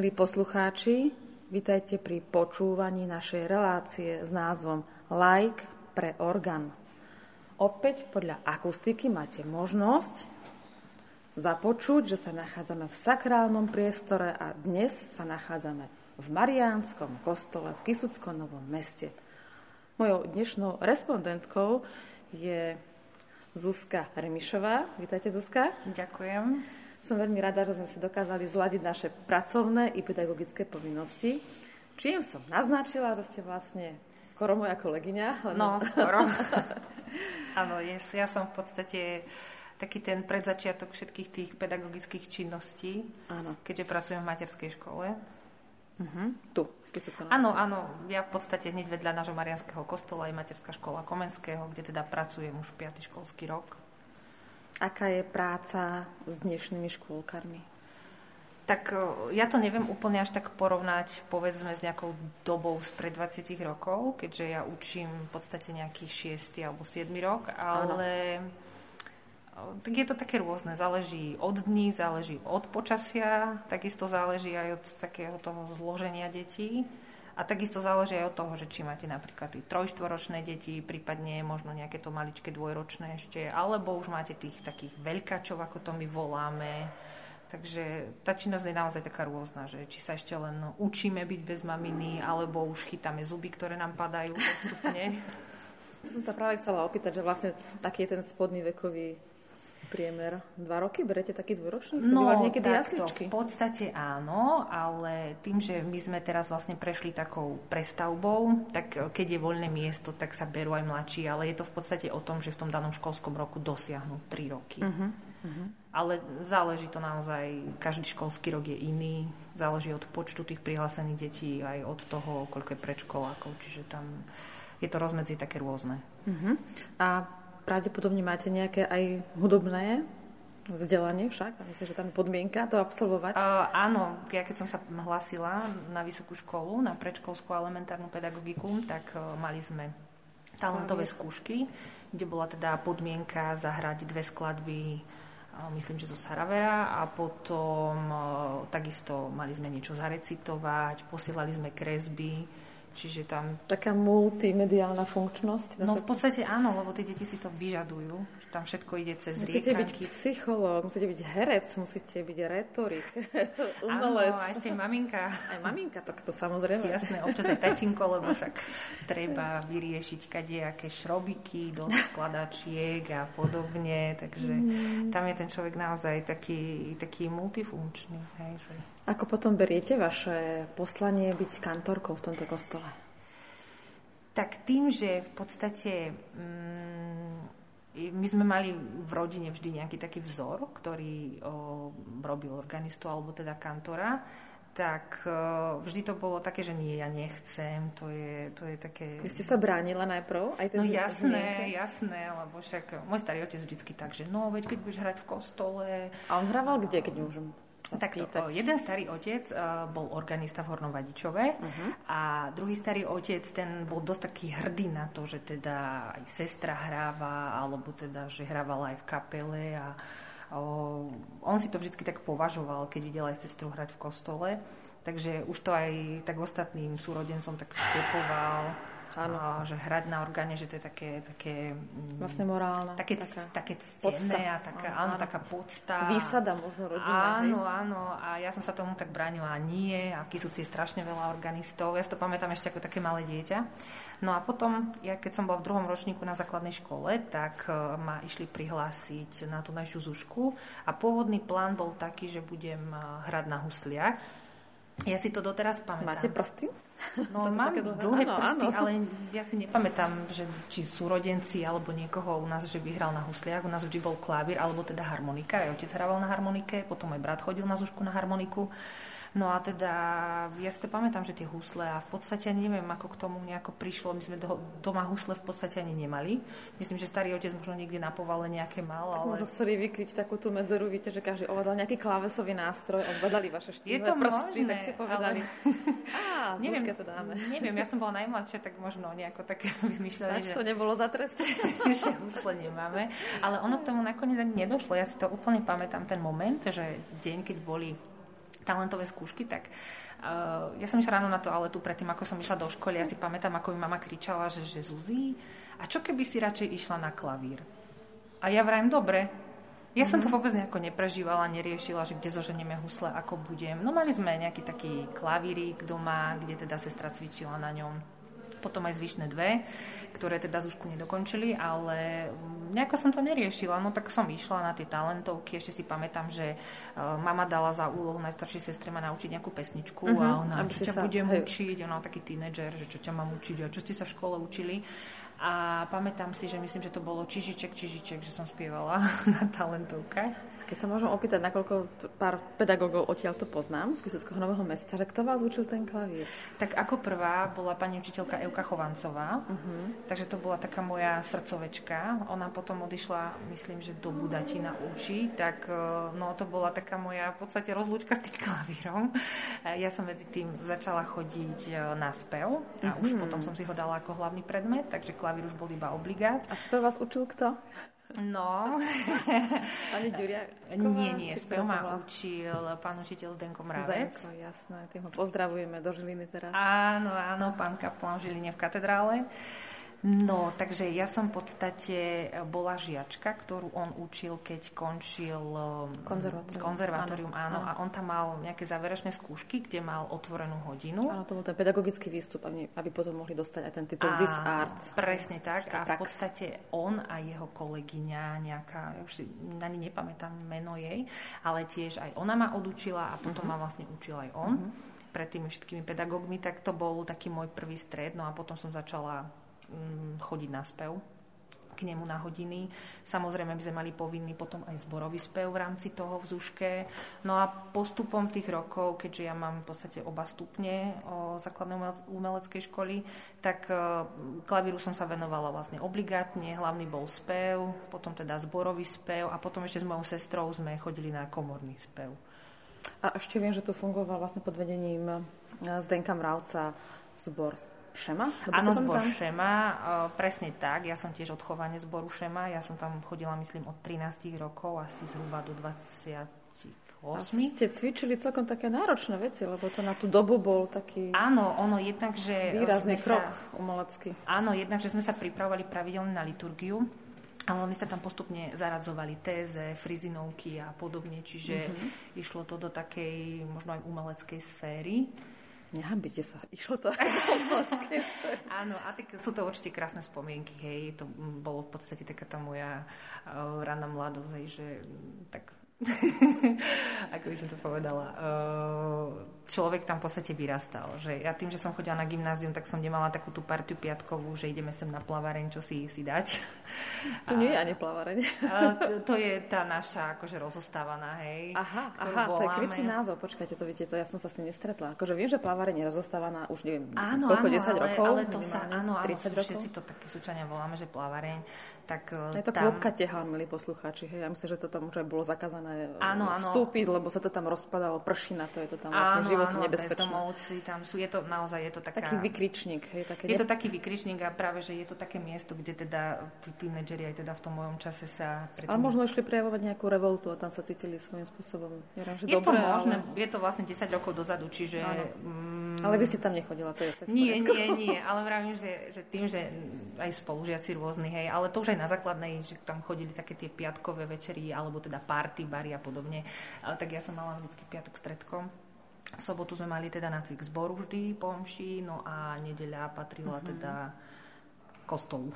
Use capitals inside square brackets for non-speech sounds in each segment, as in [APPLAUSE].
Milí poslucháči, vitajte pri počúvaní našej relácie s názvom Like pre orgán. Opäť podľa akustiky máte možnosť započuť, že sa nachádzame v sakrálnom priestore a dnes sa nachádzame v Mariánskom kostole v Kisuckom Novom meste. Mojou dnešnou respondentkou je Zuzka Remišová. Vítajte, Zuzka. Ďakujem. Som veľmi rada, že sme si dokázali zladiť naše pracovné i pedagogické povinnosti. Čím som naznačila, že ste vlastne skoro moja kolegyňa. Len... No, skoro. [LAUGHS] Áno, ja som v podstate taký ten predzačiatok všetkých tých pedagogických činností, Áno. keďže pracujem v materskej škole. Uh-huh. Tu, v Áno, áno. Ja v podstate hneď vedľa nášho Marianského kostola je materská škola Komenského, kde teda pracujem už 5. školský rok. Aká je práca s dnešnými škôlkarmi? Tak ja to neviem úplne až tak porovnať povedzme s nejakou dobou spred 20 rokov, keďže ja učím v podstate nejaký 6. alebo 7. rok, ale ano. tak je to také rôzne. Záleží od dní, záleží od počasia, takisto záleží aj od takého toho zloženia detí. A takisto záleží aj od toho, že či máte napríklad tí trojštvoročné deti, prípadne možno nejaké to maličké dvojročné ešte, alebo už máte tých takých veľkačov, ako to my voláme. Takže tá činnosť je naozaj taká rôzna, že či sa ešte len učíme byť bez maminy, alebo už chytáme zuby, ktoré nám padajú postupne. [LAUGHS] To som sa práve chcela opýtať, že vlastne taký je ten spodný vekový priemer dva roky? Berete taký dvoročný? No, niekedy takto, v podstate áno, ale tým, že my sme teraz vlastne prešli takou prestavbou, tak e, keď je voľné miesto, tak sa berú aj mladší, ale je to v podstate o tom, že v tom danom školskom roku dosiahnu 3 roky. Uh-huh, uh-huh. Ale záleží to naozaj, každý školský rok je iný, záleží od počtu tých prihlásených detí, aj od toho, koľko je predškolákov, čiže tam je to rozmedzi také rôzne. Uh-huh. A pravdepodobne máte nejaké aj hudobné vzdelanie však? A myslím, že tam je podmienka to absolvovať? Uh, áno, ja keď som sa hlasila na vysokú školu, na predškolskú elementárnu pedagogiku, tak uh, mali sme talentové skúšky, kde bola teda podmienka zahrať dve skladby uh, myslím, že zo Saravera a potom uh, takisto mali sme niečo zarecitovať, posielali sme kresby, Čiže tam... Taká multimediálna funkčnosť? No v podstate áno, lebo tie deti si to vyžadujú tam všetko ide cez musíte riekanky. byť psychológ, musíte byť herec, musíte byť retorik, [LAUGHS] umelec. Áno, a ešte maminka. Aj maminka, to, to samozrejme. Jasné, občas aj tatinko, lebo však treba vyriešiť kadejaké šrobiky do skladačiek a podobne, takže mm. tam je ten človek naozaj taký, taký multifunkčný. Hej, že... Ako potom beriete vaše poslanie byť kantorkou v tomto kostole? Tak tým, že v podstate... Mm, my sme mali v rodine vždy nejaký taký vzor, ktorý o, robil organistu alebo teda kantora, tak o, vždy to bolo také, že nie, ja nechcem, to je, to je také... Vy ste sa bránila najprv? Aj no jasné, zmienke? jasné, lebo však môj starý otec vždycky tak, že no, veď keď budeš hrať v kostole... A on hrával kde, keď môžem tak to, jeden starý otec uh, bol organista v Hornom Vadičove uh-huh. a druhý starý otec, ten bol dosť taký hrdý na to, že teda aj sestra hráva, alebo teda, že hrávala aj v kapele a uh, on si to vždy tak považoval, keď videl aj sestru hrať v kostole. Takže už to aj tak ostatným súrodencom tak vštepoval Áno. že hrať na orgáne, že to je také... také mm, vlastne morálne. Také, taká také ctené a taká, áno, áno, taká podsta. Výsada možno rodina. Áno, hej. áno. A ja som sa tomu tak bránila, nie. A v Kisúci je strašne veľa organistov. Ja si to pamätám ešte ako také malé dieťa. No a potom, ja keď som bola v druhom ročníku na základnej škole, tak uh, ma išli prihlásiť na tú našu zušku. A pôvodný plán bol taký, že budem uh, hrať na husliach. Ja si to doteraz pamätám. Máte prsty? No to mám dlhé, dlhé áno, prsty, áno. ale ja si nepamätám, že či sú rodenci alebo niekoho u nás, že by hral na husliach. U nás vždy bol klavír alebo teda harmonika. Aj otec hrával na harmonike, potom aj brat chodil na zušku na harmoniku. No a teda, ja si to pamätám, že tie husle a v podstate neviem, ako k tomu nejako prišlo. My sme do, doma husle v podstate ani nemali. Myslím, že starý otec možno niekde na povale nejaké mal. Tak ale... možno chceli vykryť takú tú medzeru, viete, že každý ovládal nejaký klávesový nástroj a ovládali vaše štýle Je to prsty, možné, tak si povedali. Ale... [LAUGHS] Á, [LAUGHS] neviem, to dáme. Neviem, ja som bola najmladšia, tak možno nejako také [LAUGHS] vymysleli, že... to nebolo za trest. že husle nemáme. Ale ono k tomu nakoniec ani nedošlo. Ja si to úplne pamätám ten moment, že deň, keď boli talentové skúšky, tak uh, ja som išla ráno na to, ale tu predtým, ako som išla do školy, ja si pamätám, ako mi mama kričala, že, že Zuzi, a čo keby si radšej išla na klavír? A ja vrajem, dobre, ja som to mhm. vôbec nejako neprežívala, neriešila, že kde zoženieme husle, ako budem. No mali sme nejaký taký klavírik doma, kde teda sestra cvičila na ňom. Potom aj zvyšné dve, ktoré teda zúšku nedokončili, ale mm, nejako som to neriešila. No tak som išla na tie talentovky, ešte si pamätám, že uh, mama dala za úlohu najstaršej sestre ma naučiť nejakú pesničku uh-huh, a ona, čo ťa sa, budem hej. učiť, ona taký tínedžer, že čo ťa mám učiť a čo ste sa v škole učili. A pamätám si, že myslím, že to bolo Čižiček, Čižiček, že som spievala [LAUGHS] na talentovkách. Keď sa môžem opýtať, nakoľko pár pedagógov odtiaľ to poznám z Kisuckého Nového mesta, že kto vás učil ten klavír? Tak ako prvá bola pani učiteľka Euka Chovancová, uh-huh. takže to bola taká moja srdcovečka. Ona potom odišla, myslím, že do Budatina učiť, tak e, no to bola taká moja v podstate rozlúčka s tým klavírom. Ja som medzi tým začala chodiť e, na spev a uh-huh. už mhm. potom som si ho dala ako hlavný predmet, takže klavír už bol iba obligát. A spev vás učil kto? No. [LAUGHS] Pani Ďuria? Nie, nie. Spev ma učil pán učiteľ Zdenko Mravec. Zdenko, jasné. Tým ho pozdravujeme do Žiliny teraz. Áno, áno, pán kaplan v Žiline v katedrále. No, takže ja som v podstate e, bola žiačka, ktorú on učil, keď končil e, konzervatórium, konzervatórium áno, áno. A on tam mal nejaké záverečné skúšky, kde mal otvorenú hodinu. Áno, to bol ten pedagogický výstup, aby, potom mohli dostať aj ten titul This Art. Presne tak. A prax. v podstate on a jeho kolegyňa, nejaká, ja už si na nepamätám meno jej, ale tiež aj ona ma odučila a potom uh-huh. ma vlastne učil aj on. Uh-huh. Pred tými všetkými pedagógmi, tak to bol taký môj prvý stred. No a potom som začala chodiť na spev k nemu na hodiny. Samozrejme by sme mali povinný potom aj zborový spev v rámci toho v Zuške. No a postupom tých rokov, keďže ja mám v podstate oba stupne o základnej umeleckej školy, tak klavíru som sa venovala vlastne obligátne, hlavný bol spev, potom teda zborový spev a potom ešte s mojou sestrou sme chodili na komorný spev. A ešte viem, že tu fungoval vlastne pod vedením e, Zdenka Mravca zbor Šema? Áno, zbor tam? Šema, uh, presne tak. Ja som tiež odchovanie zboru Šema. Ja som tam chodila, myslím, od 13 rokov, asi zhruba do 20 8. A ste cvičili celkom také náročné veci, lebo to na tú dobu bol taký Áno, ono jednak, že... Výrazný krok sa, umelecký. Áno, jednak, že sme sa pripravovali pravidelne na liturgiu, ale oni sa tam postupne zaradzovali téze, frizinovky a podobne, čiže mm-hmm. išlo to do takej možno aj umeleckej sféry. Nehambite sa, išlo to. [LAUGHS] Áno, a tak sú to určite krásne spomienky, hej, to bolo v podstate taká tá moja uh, ranná mladosť, hej, že tak [LAUGHS] ako by som to povedala, uh, človek tam v podstate vyrastal. Že ja tým, že som chodila na gymnázium, tak som nemala takú tú partiu piatkovú, že ideme sem na plavareň, čo si si dať. [LAUGHS] To nie je ani plavareň. To, to je tá naša akože rozostávaná, hej. Aha, aha to je krycí názov, počkajte, to viete, to ja som sa s tým nestretla. Akože viem, že plavareň je rozostávaná už neviem, áno, koľko, áno, 10 ale, rokov? Ale to sa, áno, áno, 30 rokov? všetci to také súčania voláme, že plavareň tak e, Je to tam... klopka tehal, milí poslucháči. Hej. Ja myslím, že to tam už aj bolo zakázané e, áno, áno. vstúpiť, lebo sa to tam rozpadalo, pršina, to je to tam vlastne áno, životu áno, nebezpečné. Bezdomovci, tam sú, je to naozaj, je to taká... Taký vykričník. Hej, také je ne... to taký vykričník a práve, že je to také miesto, kde teda tí tínedžeri aj teda v tom mojom čase sa... Predtým... Ale možno išli prejavovať nejakú revoltu a tam sa cítili svojím spôsobom. Ja že je dobre, to možné, ale... je to vlastne 10 rokov dozadu, čiže... Mm, ale vy ste tam nechodila, to je to Nie, nie, nie, ale vravím, že, že tým, že aj spolužiaci rôzni, hej, ale to už aj na základnej, že tam chodili také tie piatkové večery, alebo teda party, bary a podobne, tak ja som mala vždy piatok stredkom. V sobotu sme mali teda na cvik zboru vždy po omši, no a nedeľa patrila mm-hmm. teda kostolu.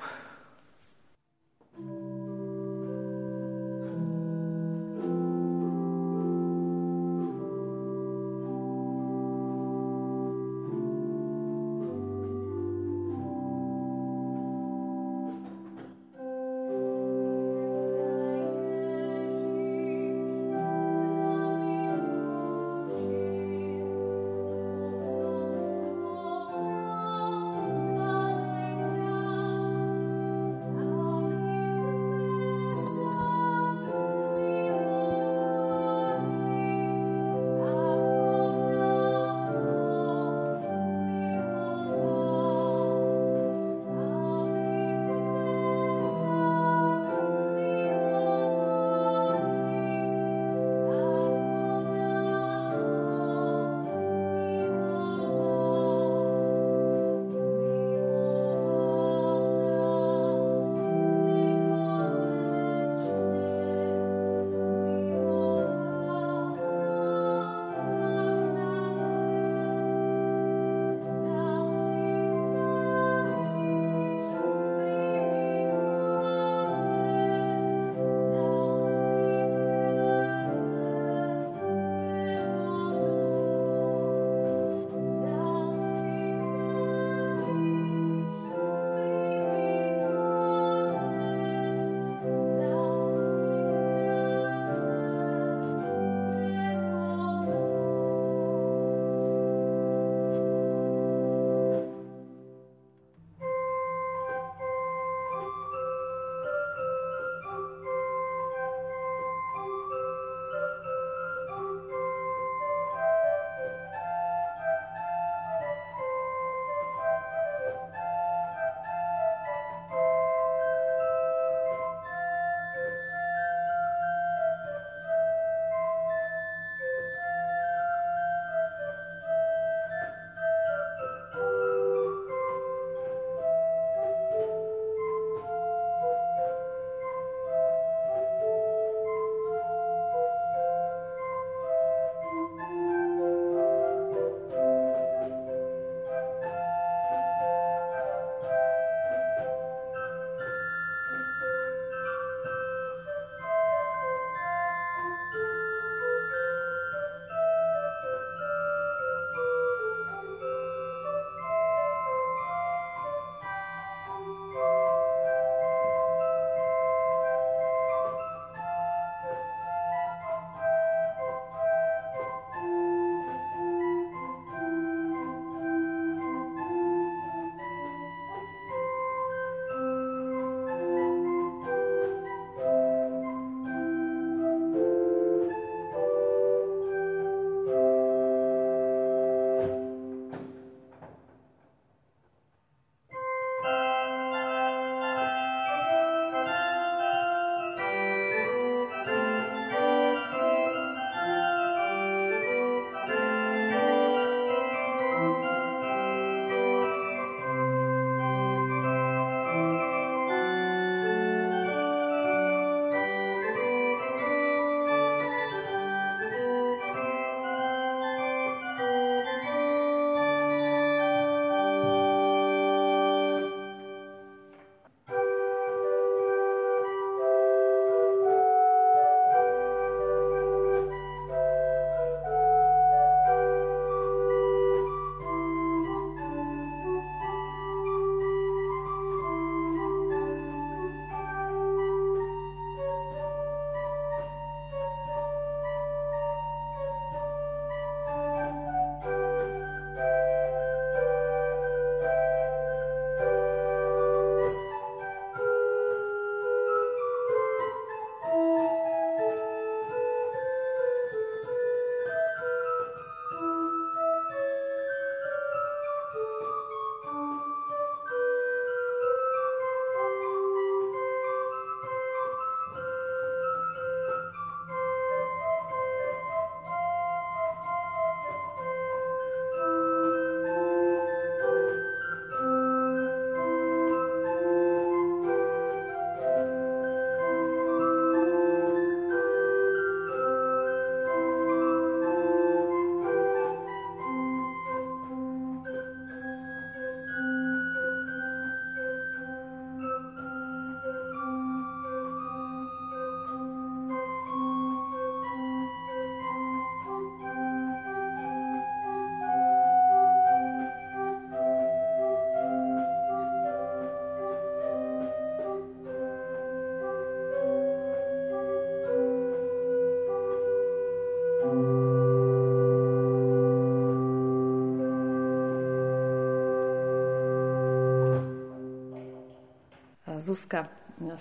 Zuzka,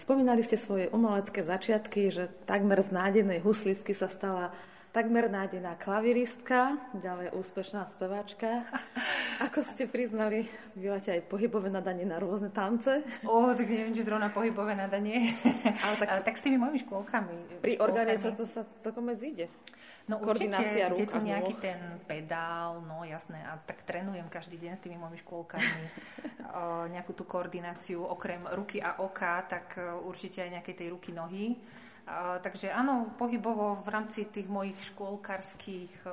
spomínali ste svoje umelecké začiatky, že takmer z nádenej huslistky sa stala takmer nádená klaviristka, ďalej úspešná speváčka. Ako ste priznali, máte aj pohybové nadanie na rôzne tance? O, tak neviem, či zrovna pohybové nadanie. Ale tak, Ale tak s tými mojimi škôlkami. Pri orgáne sa to sa celkom zíde. No určite, je tu nejaký ten pedál, no jasné, a tak trénujem každý deň s tými mojimi škôlkami nejakú tú koordináciu, okrem ruky a oka, tak e, určite aj nejakej tej ruky, nohy. Uh, takže áno, pohybovo v rámci tých mojich škôlkarských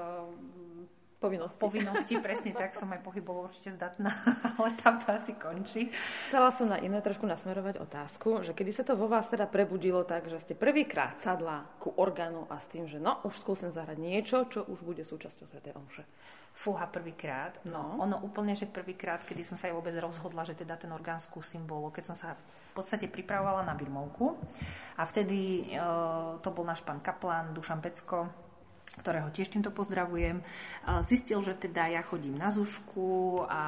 povinností. Povinností, presne tak, som aj pohybovo určite zdatná, [LAUGHS] ale tam to asi končí. Chcela som na iné trošku nasmerovať otázku, že kedy sa to vo vás teda prebudilo tak, že ste prvýkrát sadla ku orgánu a s tým, že no, už skúsim zahrať niečo, čo už bude súčasťou Sv. Omše. Fúha prvýkrát. No, ono úplne, že prvýkrát, kedy som sa aj vôbec rozhodla, že teda ten orgán skúsim, bolo, keď som sa v podstate pripravovala na birmovku. A vtedy e, to bol náš pán kaplán Dušan Pecko, ktorého tiež týmto pozdravujem, zistil, že teda ja chodím na zušku a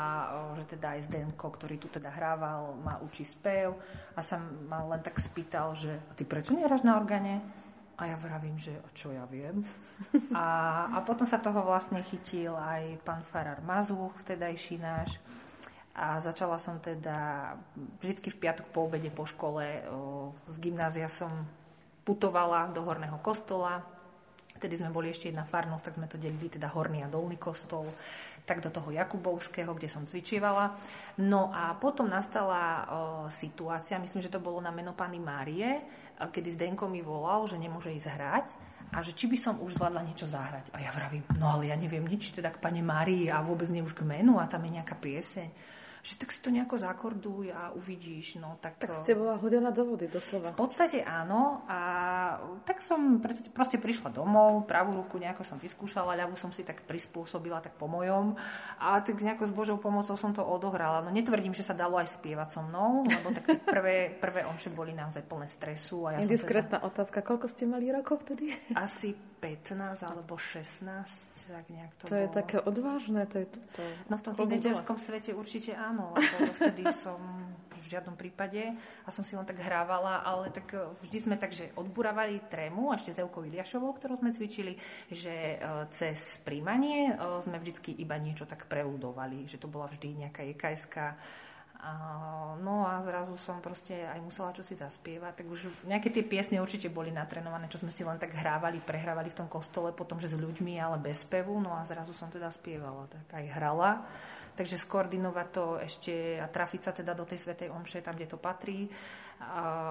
e, že teda aj Zdenko, ktorý tu teda hrával, ma učí spev a sa ma len tak spýtal, že ty prečo nehráš na organe? A ja vravím, že čo ja viem. A, a potom sa toho vlastne chytil aj pán Farar Mazuch, vtedajší náš. A začala som teda vždy v piatok po obede po škole o, z gymnázia som putovala do Horného kostola. Vtedy sme boli ešte jedna farnosť, tak sme to delili, teda Horný a Dolný kostol tak do toho Jakubovského, kde som cvičievala. No a potom nastala o, situácia, myslím, že to bolo na meno Pany Márie, kedy Zdenko mi volal, že nemôže ísť hrať a že či by som už zvládla niečo zahrať. A ja vravím, no ale ja neviem nič teda k pane Márii a vôbec nie už k menu a tam je nejaká pieseň že tak si to nejako zakorduj a uvidíš. No, tak, tak ste bola hodená do vody, doslova. V podstate áno. A tak som proste prišla domov, pravú ruku nejako som vyskúšala, ľavú som si tak prispôsobila tak po mojom. A tak nejako s Božou pomocou som to odohrala. No netvrdím, že sa dalo aj spievať so mnou, lebo tak prvé, prvé omše boli naozaj plné stresu. A ja Indiskretná teda... otázka, koľko ste mali rokov vtedy? Asi 15 alebo 16, tak nejak to To bolo. je také odvážne. To je to. No v tom tínedžerskom svete určite áno, lebo vtedy [LAUGHS] som v žiadnom prípade a som si len tak hrávala, ale tak e, vždy sme tak, že odburávali trému, ešte s Eukou Iliašovou, ktorú sme cvičili, že e, cez príjmanie e, sme vždycky iba niečo tak preludovali, že to bola vždy nejaká EKSK a, no a zrazu som proste aj musela čosi zaspievať, tak už nejaké tie piesne určite boli natrenované, čo sme si len tak hrávali, prehrávali v tom kostole, potom, že s ľuďmi, ale bez spevu, no a zrazu som teda spievala, tak aj hrala. Takže skoordinovať to ešte a trafiť sa teda do tej Svetej Omše, tam, kde to patrí.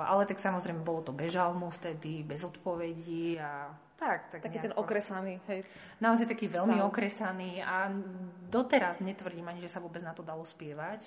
Ale tak samozrejme bolo to bez žalmu vtedy, bez odpovedí a tak, tak taký nejako. ten okresaný, hej. Naozaj taký veľmi Stav. okresaný a doteraz netvrdím ani, že sa vôbec na to dalo spievať.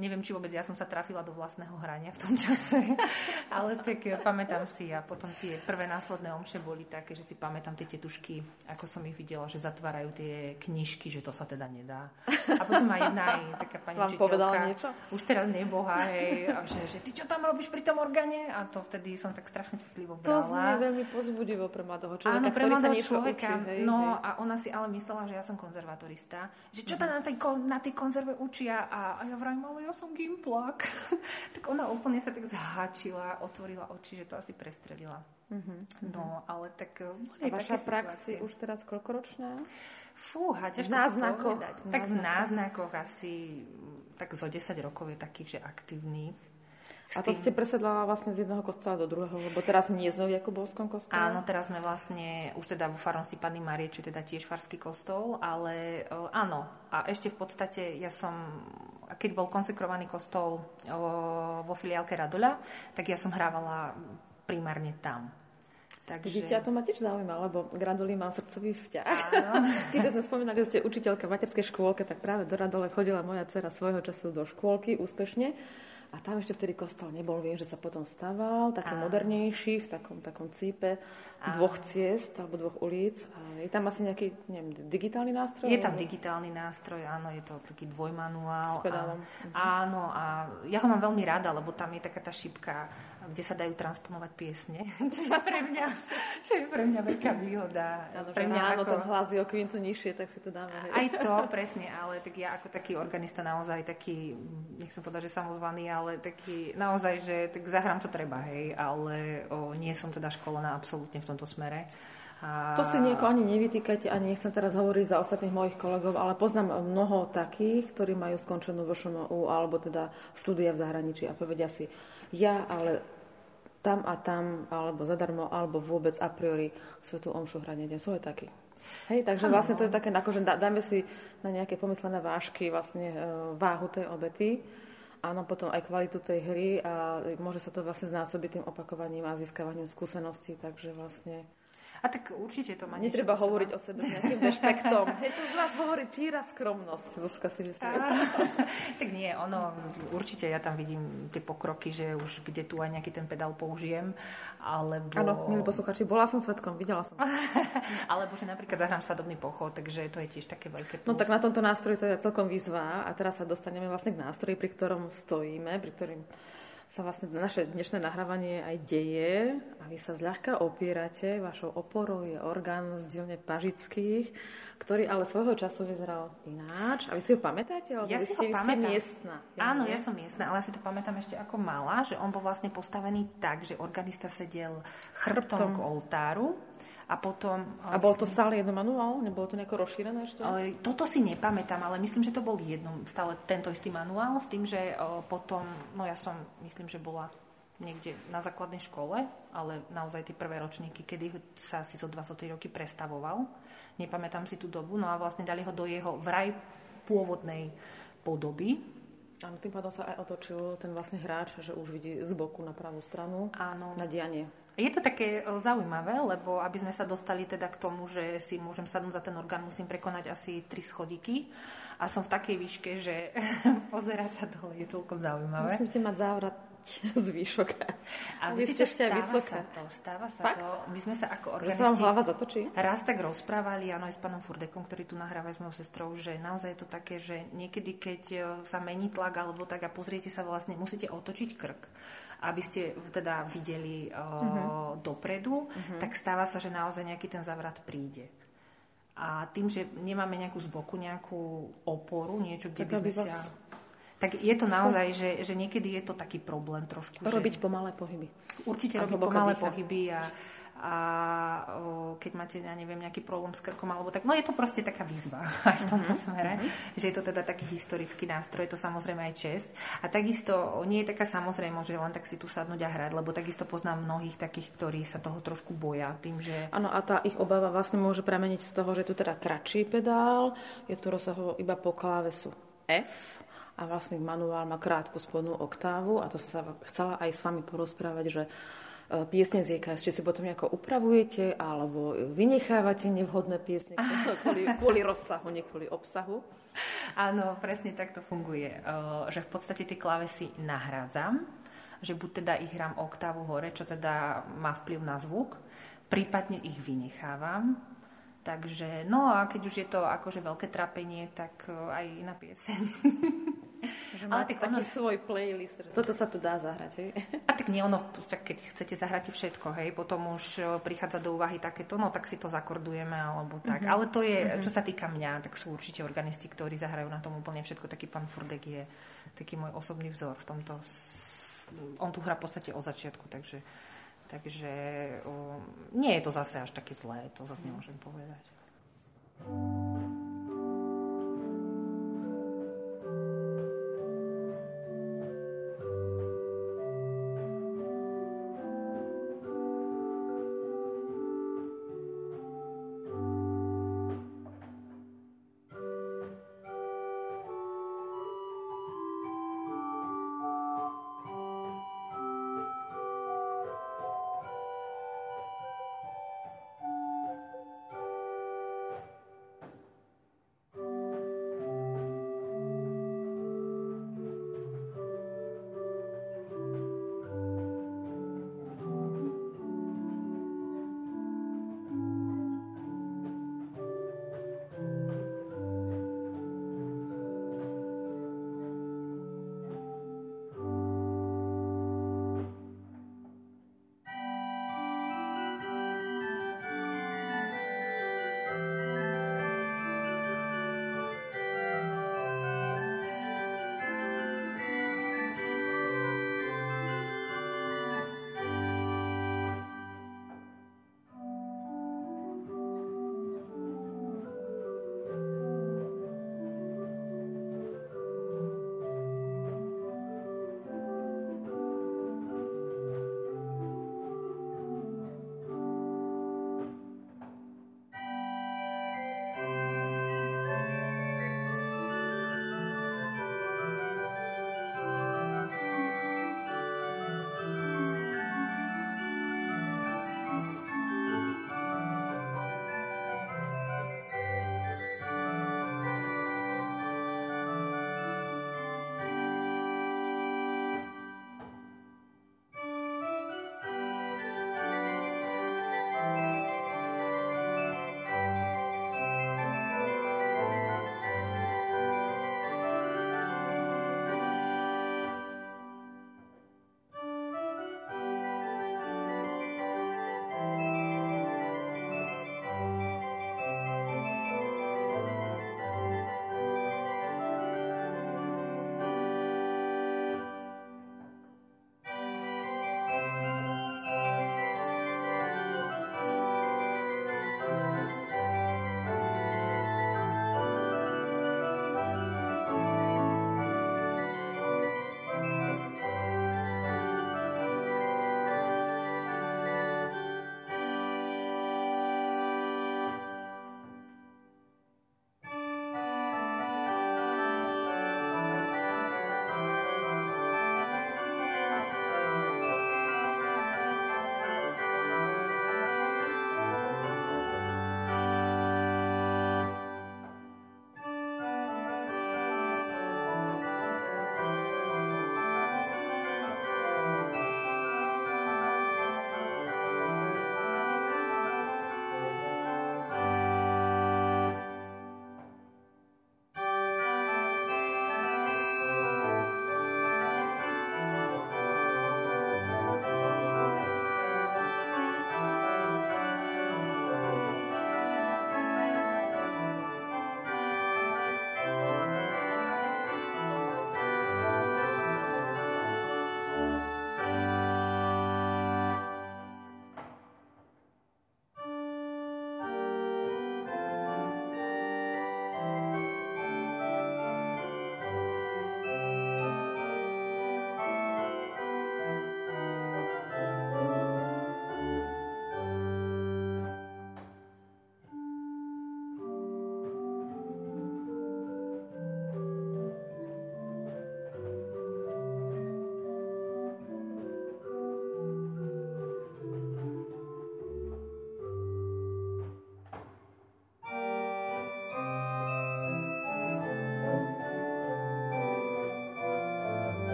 Neviem, či vôbec ja som sa trafila do vlastného hrania v tom čase, [LAUGHS] ale tak pamätám si a potom tie prvé následné omše boli také, že si pamätám tie tetušky, ako som ich videla, že zatvárajú tie knižky, že to sa teda nedá. A potom aj jedna aj taká pani Vám povedala niečo? Už teraz neboha, hej, a že, že ty čo tam robíš pri tom orgáne? A to vtedy som tak strašne citlivo brala. To znie veľmi pozbudivo pre mladého človeka, Áno, pre mladého človeka. Učí, hej, no hej. a ona si ale myslela, že ja som konzervatorista. Že čo tam na tej, na tej konzerve učia? A, a ja vrajím, ale ja som gimplak. [LAUGHS] tak ona úplne sa tak zháčila, otvorila oči, že to asi prestrelila. Mm-hmm. No, ale tak... A vaša prax je už teraz koľkoročná? Fúha, ťažko náznakoch. Tak v náznakoch asi tak zo 10 rokov je takých, že aktívnych. A to ste presedlala vlastne z jedného kostola do druhého, lebo teraz nie sme v Jakubovskom kostole? Áno, teraz sme vlastne už teda vo farnosti Panny Marie, čo je teda tiež farský kostol, ale uh, áno. A ešte v podstate ja som, keď bol konsekrovaný kostol uh, vo filiálke Radoľa, tak ja som hrávala primárne tam. Takže... Vidíte, to ma tiež zaujíma, lebo k Radoli mám srdcový vzťah. [LAUGHS] Keď sme spomínali, že ste učiteľka v materskej škôlke, tak práve do Radole chodila moja dcera svojho času do škôlky úspešne. A tam ešte vtedy kostol nebol, viem, že sa potom staval, taký Áno. modernejší, v takom, takom cípe Áno. dvoch ciest alebo dvoch ulic. A je tam asi nejaký, neviem, digitálny nástroj? Je tam alebo... digitálny nástroj, áno, je to taký dvojmanuál. S pedálom. A, mhm. Áno, a ja ho mám veľmi rada, lebo tam je taká tá šipka kde sa dajú transponovať piesne, [LAUGHS] čo, sa pre mňa, čo je pre mňa veľká výhoda. Áno, pre mňa áno, ako... ten hlas je o kvintu nižšie, tak si to dáme. Hej. Aj to, [LAUGHS] presne, ale tak ja ako taký organista naozaj taký, nechcem povedať, že samozvaný, ale ale taký naozaj, že tak zahrám čo treba, hej, ale o, nie som teda školená absolútne v tomto smere. A... To si nieko ani nevytýkate, ani nechcem teraz hovoriť za ostatných mojich kolegov, ale poznám mnoho takých, ktorí majú skončenú VŠMU alebo teda štúdia v zahraničí a povedia si, ja ale tam a tam, alebo zadarmo, alebo vôbec a priori svetu omšu hrať nedem. Sú aj takí. Hej, takže ano. vlastne to je také, že dáme si na nejaké pomyslené vážky vlastne e, váhu tej obety, áno, potom aj kvalitu tej hry a môže sa to vlastne znásobiť tým opakovaním a získavaním skúseností, takže vlastne a tak určite to má Netreba hovoriť o sebe s nejakým rešpektom. [LAUGHS] Je to z vás hovorí číra skromnosť, Zuzka si myslím. [LAUGHS] tak nie, ono, určite ja tam vidím tie pokroky, že už kde tu aj nejaký ten pedál použijem, alebo... Áno, milí posluchači, bola som svetkom, videla som. [LAUGHS] alebo že napríklad zahrám svadobný pochod, takže to je tiež také veľké plus. No tak na tomto nástroji to je celkom výzva a teraz sa dostaneme vlastne k nástroji, pri ktorom stojíme, pri ktorým sa vlastne naše dnešné nahrávanie aj deje a vy sa zľahka opierate. Vašou oporou je orgán z dielne Pažických, ktorý ale svojho času vyzeral ináč. A vy si ho pamätáte? Ja si ste, ho pamätám. miestna. Ja Áno, nie? ja som miestna, ale ja si to pamätám ešte ako malá, že on bol vlastne postavený tak, že organista sedel chrbtom, chrbtom. k oltáru a potom... A bol to stále jedno manuál? Nebolo to nejako rozšírené ešte? Toto si nepamätám, ale myslím, že to bol jedno, stále tento istý manuál, s tým, že potom, no ja som, myslím, že bola niekde na základnej škole, ale naozaj tie prvé ročníky, kedy sa si zo 23 roky prestavoval. Nepamätám si tú dobu, no a vlastne dali ho do jeho vraj pôvodnej podoby. Áno, tým pádom sa aj otočil ten vlastne hráč, že už vidí z boku na pravú stranu Áno. na dianie. Je to také e, zaujímavé, lebo aby sme sa dostali teda k tomu, že si môžem sadnúť za ten orgán, musím prekonať asi tri schodiky a som v takej výške, že [LAUGHS] pozerať sa dole je toľko zaujímavé. Musíte mať závrat [LAUGHS] zvýšok. A vy ste stáva vysoká. sa to, stáva sa Fakt? to. My sme sa ako organisti... Že sa hlava zatočí? Raz tak rozprávali, áno, aj s pánom Furdekom, ktorý tu nahráva s mojou sestrou, že naozaj je to také, že niekedy, keď e, sa mení tlak alebo tak a pozriete sa vlastne, musíte otočiť krk aby ste teda videli uh, dopredu, uh-huh. tak stáva sa, že naozaj nejaký ten zavrat príde. A tým, že nemáme nejakú z boku, nejakú oporu, niečo, kde tak by sme sa... Tak je to naozaj, že, že niekedy je to taký problém trošku. Robiť že... pomalé pohyby. Určite robiť pomalé dýcha. pohyby a a keď máte, ja neviem, nejaký problém s krkom alebo tak, no je to proste taká výzva [LAUGHS] aj v tomto mm-hmm. smere, mm-hmm. že je to teda taký historický nástroj, je to samozrejme aj čest. A takisto nie je taká samozrejme, že len tak si tu sadnúť a hrať, lebo takisto poznám mnohých takých, ktorí sa toho trošku boja tým, že... Áno, a tá ich obava vlastne môže prameniť z toho, že tu teda kratší pedál, je tu rozsahovo iba po klávesu F, a vlastne manuál má krátku spodnú oktávu a to som sa chcela aj s vami porozprávať, že piesne z JKS, či si potom nejako upravujete alebo vynechávate nevhodné piesne [LAUGHS] kvôli, kvôli rozsahu, nie kvôli obsahu? Áno, presne tak to funguje. E, že v podstate tie klávesy nahrádzam, že buď teda ich hrám oktávu hore, čo teda má vplyv na zvuk, prípadne ich vynechávam, Takže, no a keď už je to akože veľké trápenie, tak e, aj na pieseň. [LAUGHS] Že ale tak taký ono... svoj playlist. Toto sa tu dá zahrať, hej? A tak nie ono, keď chcete zahrať všetko, hej, potom už e, prichádza do úvahy takéto, no tak si to zakordujeme, alebo tak. Mm-hmm. Ale to je, mm-hmm. čo sa týka mňa, tak sú určite organisti, ktorí zahrajú na tom úplne všetko. Taký pán Furdek je taký môj osobný vzor v tomto. On tu hrá v podstate od začiatku, takže Takže um, nie je to zase až také zlé, to zase nemôžem povedať.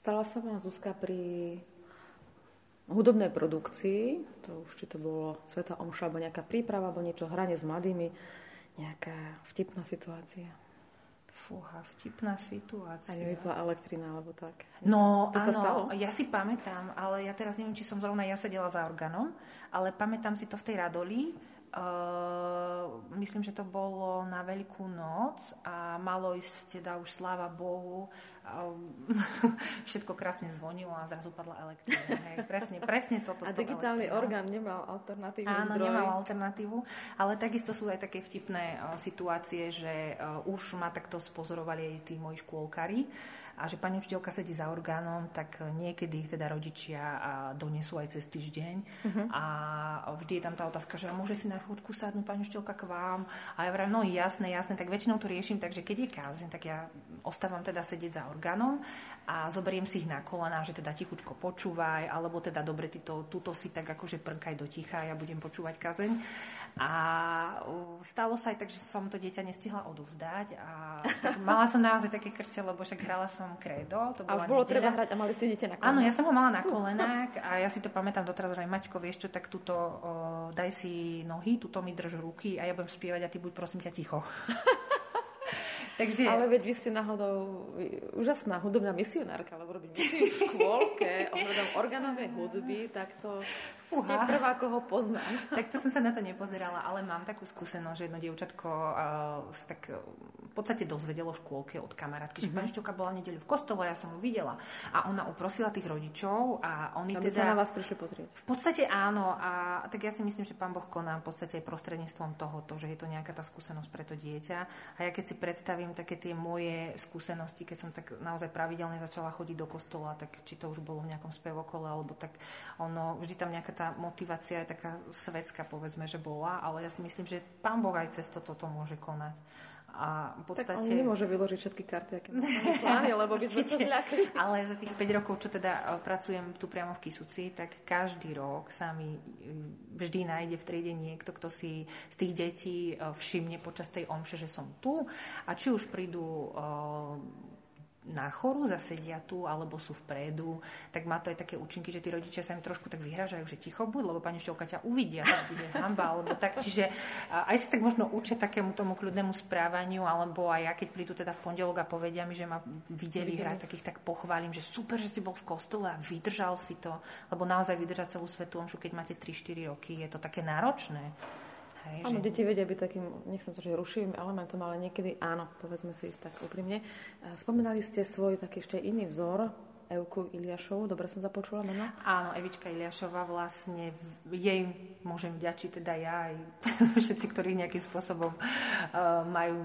Stala sa vám Zuzka pri hudobnej produkcii, to už či to bolo Sveta Omša, alebo nejaká príprava, alebo niečo, hranie s mladými, nejaká vtipná situácia? Fúha, vtipná situácia. A nevypla elektrina, alebo tak. No, to áno, sa stalo? ja si pamätám, ale ja teraz neviem, či som zrovna ja sedela za orgánom, ale pamätám si to v tej Radoli, Uh, myslím, že to bolo na Veľkú noc a malo ísť teda už sláva Bohu. Uh, [LAUGHS] všetko krásne zvonilo a zrazu padla elektrina. Hej. Presne, presne toto. A digitálny orgán nemal alternatívu Áno, zdroj. nemal alternatívu, ale takisto sú aj také vtipné uh, situácie, že už ma takto spozorovali aj tí moji škôlkari a že pani učiteľka sedí za orgánom, tak niekedy ich teda rodičia donesú aj cez týždeň uh-huh. a vždy je tam tá otázka, že môže si na chvíľučku sadnúť pani učiteľka k vám a ja vrám, no jasné, jasné, tak väčšinou to riešim, takže keď je kázeň, tak ja ostávam teda sedieť za orgánom a zoberiem si ich na kolena, že teda tichučko počúvaj, alebo teda dobre, ty to, túto si tak akože prnkaj do ticha, ja budem počúvať kazeň. A stalo sa aj tak, že som to dieťa nestihla odovzdať a tak mala som naozaj také krče, lebo však hrala som kredo. To a už bolo nedeľa. treba hrať a mali ste dieťa na kolenách. Áno, ja som ho mala na kolenách a ja si to pamätám doteraz, že Maťko, vieš čo, tak túto o, daj si nohy, túto mi drž ruky a ja budem spievať a ty buď prosím ťa ticho. [LAUGHS] Takže... Ale veď vy ste náhodou úžasná hudobná misionárka, lebo robiť misiu v škôlke [LAUGHS] ohľadom organovej hudby, tak to. Ste prvá, koho poznám. [LAUGHS] Tak to som sa na to nepozerala, ale mám takú skúsenosť, že jedno dievčatko uh, tak uh, v podstate dozvedelo v škôlke od kamarátky, že mm-hmm. pani Šťovka bola nedeľu v kostole, ja som ju videla. A ona uprosila tých rodičov a oni Aby teda... sa na vás prišli pozrieť. V podstate áno. A tak ja si myslím, že pán Boh koná v podstate aj prostredníctvom tohoto, že je to nejaká tá skúsenosť pre to dieťa. A ja keď si predstavím také tie moje skúsenosti, keď som tak naozaj pravidelne začala chodiť do kostola, tak či to už bolo v nejakom spevokole, alebo tak ono, vždy tam nejaká tá motivácia je taká svetská, povedzme, že bola, ale ja si myslím, že Pán Boh aj cez toto to môže konať. A v podstate... Tak on nemôže vyložiť všetky karty, aké plány, lebo by sme sa zľakli. Ale za tých 5 rokov, čo teda e, pracujem tu priamo v Kisuci, tak každý rok sa mi e, vždy nájde v triede niekto, kto si z tých detí e, všimne počas tej omše, že som tu. A či už prídu na choru zasedia tu, alebo sú vpredu, tak má to aj také účinky, že tí rodičia sa im trošku tak vyhražajú, že ticho buď, lebo pani Šťovka ťa uvidia, tak bude hamba, alebo tak. Čiže aj sa tak možno učia takému tomu kľudnému správaniu, alebo aj ja, keď prídu teda v pondelok a povedia mi, že ma videli hrať, takých tak pochválim, že super, že si bol v kostole a vydržal si to, lebo naozaj vydržať celú svetu omšu, keď máte 3-4 roky, je to také náročné. Hej, áno, že... deti vedia byť takým, nechcem to, že rušivým elementom, ale niekedy áno, povedzme si tak úprimne. Spomínali ste svoj taký ešte iný vzor, Evku Iliašovu, dobre som započula meno? Áno, Evička Iliašova vlastne, jej môžem vďačiť teda ja aj [LAUGHS] všetci, ktorí nejakým spôsobom uh, majú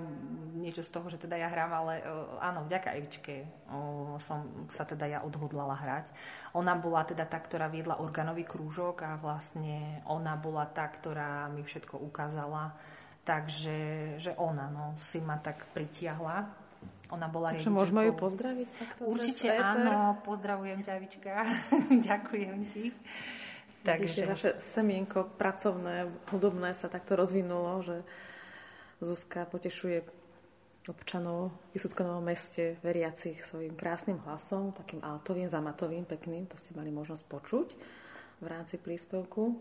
niečo z toho, že teda ja hrám, ale uh, áno, vďaka Evičke uh, som sa teda ja odhodlala hrať. Ona bola teda tá, ktorá viedla organový krúžok a vlastne ona bola tá, ktorá mi všetko ukázala. Takže že ona no, si ma tak pritiahla ona bola Takže môžeme ju pozdraviť takto Určite áno, pozdravujem ťa, Vička. [LAUGHS] Ďakujem ti. Takže naše semienko pracovné, hudobné sa takto rozvinulo, že Zuzka potešuje občanov v Vysúckonovom meste, veriacich svojim krásnym hlasom, takým altovým, zamatovým, pekným. To ste mali možnosť počuť v rámci príspevku.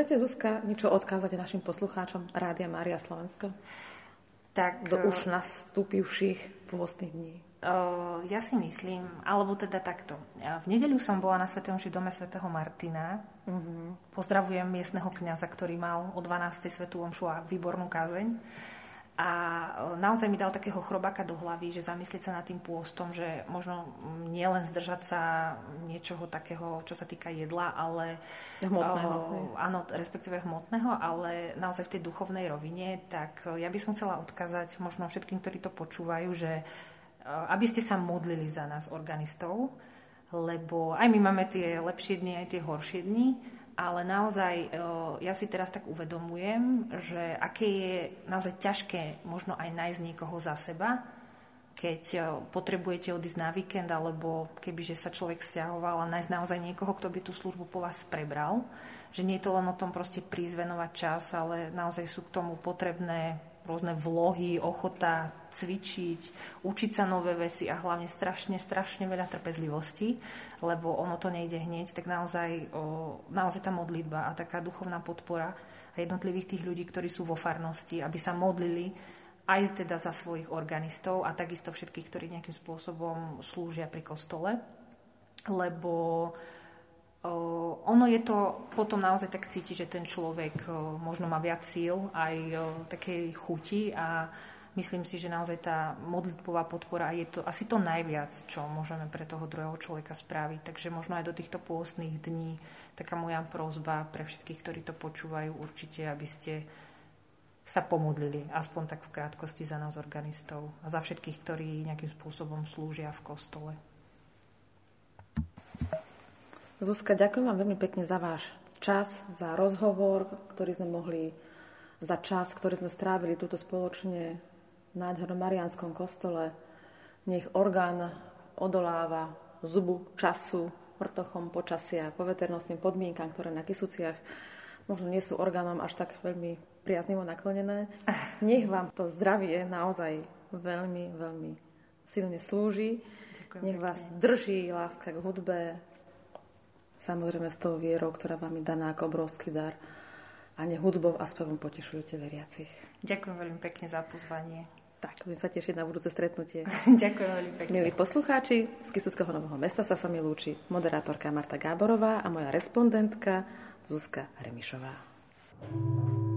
Chcete, Zuzka, niečo odkázať našim poslucháčom Rádia Mária Slovensko? Tak, do už eh, nastúpivších pôstnych dní. Uh, ja si myslím, alebo teda takto. V nedeľu som bola na Svetom dome svätého Martina. Uh-huh. Pozdravujem miestneho kňaza, ktorý mal o 12. svetú omšu a výbornú kázeň. A e, naozaj mi dal takého chrobáka do hlavy, že zamyslieť sa nad tým pôstom, že možno nielen zdržať sa niečoho takého, čo sa týka jedla, ale... Hmotného. Uh, áno, respektíve hmotného, ale naozaj v tej duchovnej rovine, tak ja by som chcela odkázať možno všetkým, ktorí to počúvajú, že uh, aby ste sa modlili za nás, organistov, lebo aj my máme tie lepšie dni, aj tie horšie dni ale naozaj e, ja si teraz tak uvedomujem, že aké je naozaj ťažké možno aj nájsť niekoho za seba, keď e, potrebujete odísť na víkend, alebo kebyže sa človek stiahoval a nájsť naozaj niekoho, kto by tú službu po vás prebral. Že nie je to len o tom proste prísť čas, ale naozaj sú k tomu potrebné rôzne vlohy, ochota cvičiť, učiť sa nové veci a hlavne strašne, strašne veľa trpezlivosti, lebo ono to nejde hneď, tak naozaj, o, naozaj tá modlitba a taká duchovná podpora jednotlivých tých ľudí, ktorí sú vo farnosti, aby sa modlili aj teda za svojich organistov a takisto všetkých, ktorí nejakým spôsobom slúžia pri kostole, lebo ono je to potom naozaj tak cíti, že ten človek možno má viac síl, aj takej chuti a myslím si, že naozaj tá modlitbová podpora je to asi to najviac, čo môžeme pre toho druhého človeka spraviť. Takže možno aj do týchto pôstnych dní taká moja prozba pre všetkých, ktorí to počúvajú určite, aby ste sa pomodlili, aspoň tak v krátkosti za nás organistov a za všetkých, ktorí nejakým spôsobom slúžia v kostole. Zuzka, ďakujem vám veľmi pekne za váš čas, za rozhovor, ktorý sme mohli, za čas, ktorý sme strávili túto spoločne nádhernom Mariánskom kostole. Nech orgán odoláva zubu času, vrtochom počasia, poveternostným podmienkam, ktoré na Kisuciach možno nie sú orgánom až tak veľmi priaznivo naklonené. Nech vám to zdravie naozaj veľmi, veľmi silne slúži. Ďakujem Nech vás drží láska k hudbe, Samozrejme s tou vierou, ktorá vám je daná ako obrovský dar. A nech hudbou a spevom potešujete veriacich. Ďakujem veľmi pekne za pozvanie. Tak, budem sa tešiť na budúce stretnutie. [LAUGHS] Ďakujem veľmi pekne. Milí poslucháči, z Kisuckého Nového mesta sa sa mi lúči moderátorka Marta Gáborová a moja respondentka Zuzka Remišová. thank you